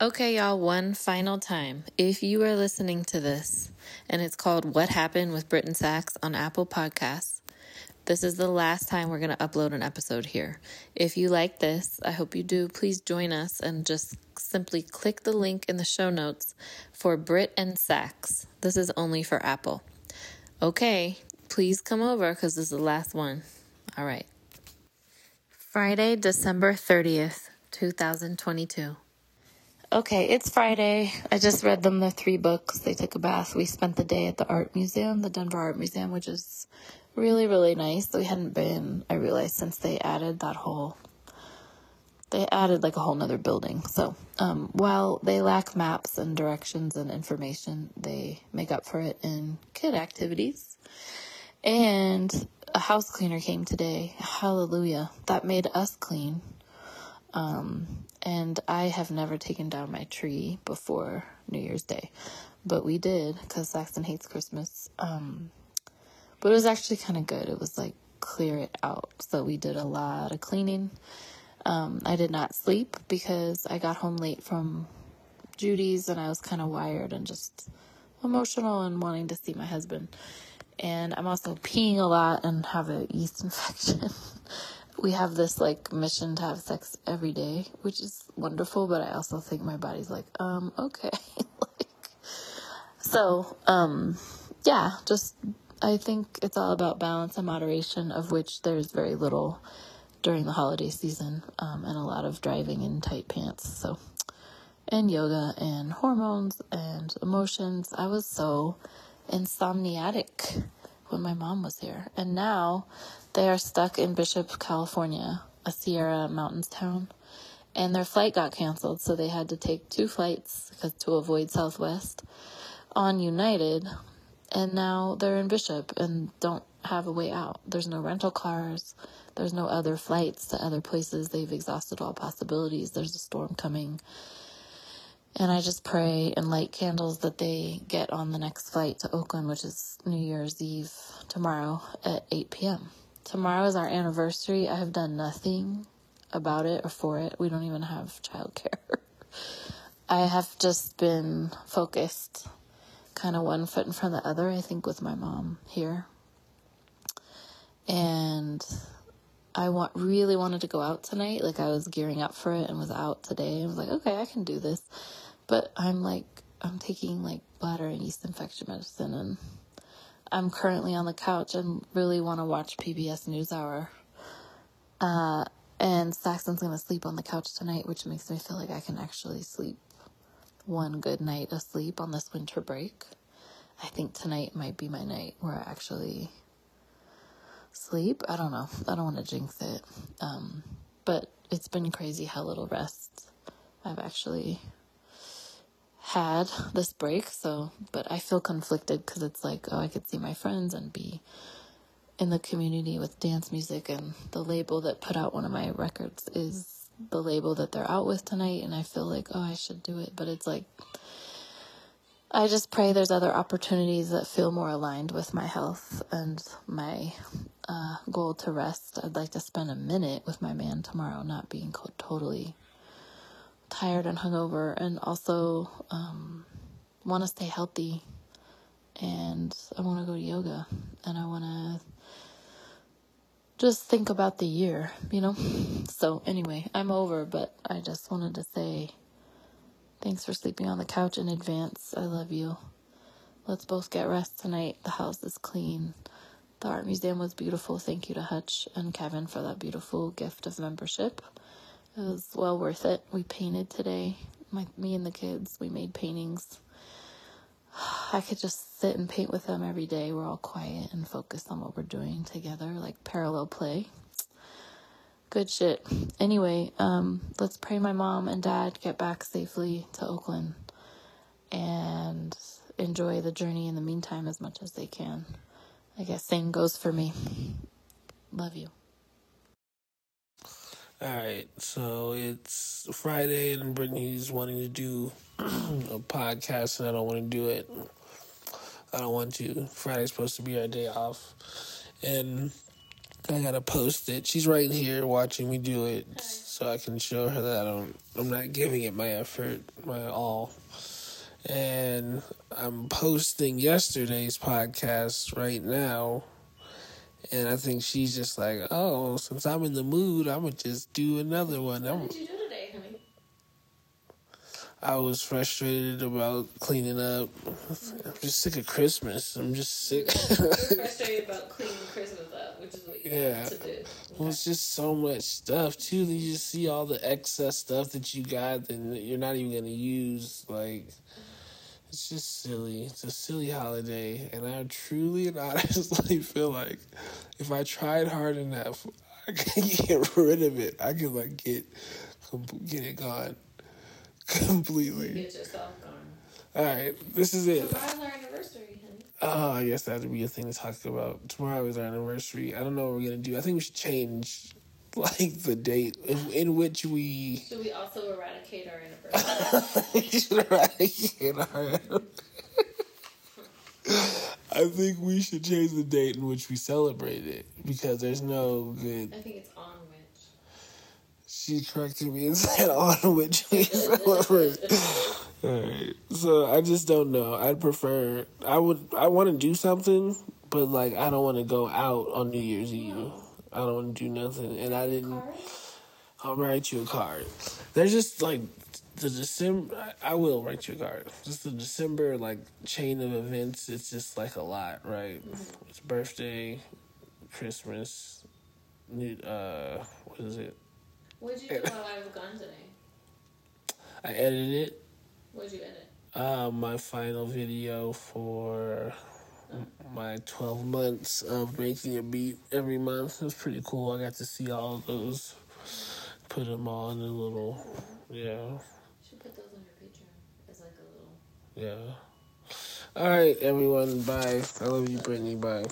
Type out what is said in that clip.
Okay, y'all, one final time. If you are listening to this and it's called What Happened with Britton Sachs on Apple Podcasts, this is the last time we're going to upload an episode here. If you like this, I hope you do. Please join us and just simply click the link in the show notes for Britt and Sachs. This is only for Apple. Okay, please come over because this is the last one. All right. Friday, December 30th, 2022. Okay, it's Friday. I just read them the three books. They took a bath. We spent the day at the art museum, the Denver Art Museum, which is really, really nice. We hadn't been, I realized, since they added that whole, they added like a whole nother building. So, um, while they lack maps and directions and information, they make up for it in kid activities. And a house cleaner came today. Hallelujah. That made us clean. Um, and I have never taken down my tree before New Year's Day, but we did because Saxon hates Christmas. Um, but it was actually kind of good. It was like clear it out. So we did a lot of cleaning. Um, I did not sleep because I got home late from Judy's and I was kind of wired and just emotional and wanting to see my husband. And I'm also peeing a lot and have a yeast infection we have this like mission to have sex every day, which is wonderful, but I also think my body's like, um, okay. like so, um yeah, just I think it's all about balance and moderation, of which there's very little during the holiday season, um, and a lot of driving in tight pants. So, and yoga and hormones and emotions. I was so insomniatic when my mom was here. And now they are stuck in Bishop, California, a Sierra Mountains town. And their flight got canceled, so they had to take two flights to avoid Southwest on United. And now they're in Bishop and don't have a way out. There's no rental cars. There's no other flights to other places. They've exhausted all possibilities. There's a storm coming. And I just pray and light candles that they get on the next flight to Oakland, which is New Year's Eve tomorrow at 8 p.m. Tomorrow is our anniversary. I have done nothing about it or for it. We don't even have childcare. I have just been focused kind of one foot in front of the other, I think, with my mom here. And I want really wanted to go out tonight. Like I was gearing up for it and was out today. I was like, okay, I can do this. But I'm like, I'm taking like bladder and yeast infection medicine, and I'm currently on the couch and really want to watch PBS NewsHour. Uh, and Saxon's gonna sleep on the couch tonight, which makes me feel like I can actually sleep one good night of sleep on this winter break. I think tonight might be my night where I actually sleep. I don't know. I don't want to jinx it. Um, but it's been crazy how little rest I've actually had this break. So, but I feel conflicted because it's like, oh, I could see my friends and be in the community with dance music, and the label that put out one of my records is the label that they're out with tonight, and I feel like, oh, I should do it, but it's like, I just pray there's other opportunities that feel more aligned with my health and my uh, goal to rest. I'd like to spend a minute with my man tomorrow, not being totally tired and hungover, and also um, want to stay healthy. And I want to go to yoga, and I want to just think about the year, you know? So, anyway, I'm over, but I just wanted to say thanks for sleeping on the couch in advance. I love you. Let's both get rest tonight. The house is clean. The art museum was beautiful. Thank you to Hutch and Kevin for that beautiful gift of membership. It was well worth it. We painted today. My me and the kids, we made paintings. I could just sit and paint with them every day. We're all quiet and focused on what we're doing together, like parallel play. Good shit. Anyway, um, let's pray my mom and dad get back safely to Oakland and enjoy the journey in the meantime as much as they can. I guess same goes for me. Love you. All right, so it's Friday, and Brittany's wanting to do a podcast, and I don't want to do it. I don't want to. Friday's supposed to be our day off, and I gotta post it. She's right here watching me do it, so I can show her that I don't. I'm not giving it my effort, my all. And I'm posting yesterday's podcast right now. And I think she's just like, oh, since I'm in the mood, I'm gonna just do another one. I'm, What did you do today, honey? I was frustrated about cleaning up. I'm just sick of Christmas. I'm just sick. You're frustrated about cleaning Christmas up, which is what you Yeah. have to do. Well, it's just so much stuff too. That you just see all the excess stuff that you got, and you're not even gonna use. Like, it's just silly. It's a silly holiday, and I truly and honestly feel like if I tried hard enough, I can get rid of it. I can like get get it gone completely. Get yourself gone. All right, this is it. Tomorrow's our anniversary. Oh, ah, I guess that would be a thing to talk about. Tomorrow is our anniversary. I don't know what we're gonna do. I think we should change like the date in, in which we. Should we also eradicate our anniversary? should eradicate our- I think we should change the date in which we celebrate it because there's no good. I think it's on which. She corrected me and said on which we celebrate. Alright. So I just don't know. I'd prefer I would I wanna do something, but like I don't wanna go out on New Year's Eve. I don't do nothing. And I didn't I'll write you a card. There's just like the December I will write you a card. Just the December like chain of events, it's just like a lot, right? It's birthday, Christmas, new uh what is it? What did you do while I was gone today? I edited it. What'd you edit? Uh, my final video for my 12 months of making a beat every month. It was pretty cool. I got to see all of those, put them all in a little, yeah, You Should put those on your Patreon as like a little. yeah. All right, everyone. Bye. I love you, Brittany. Bye.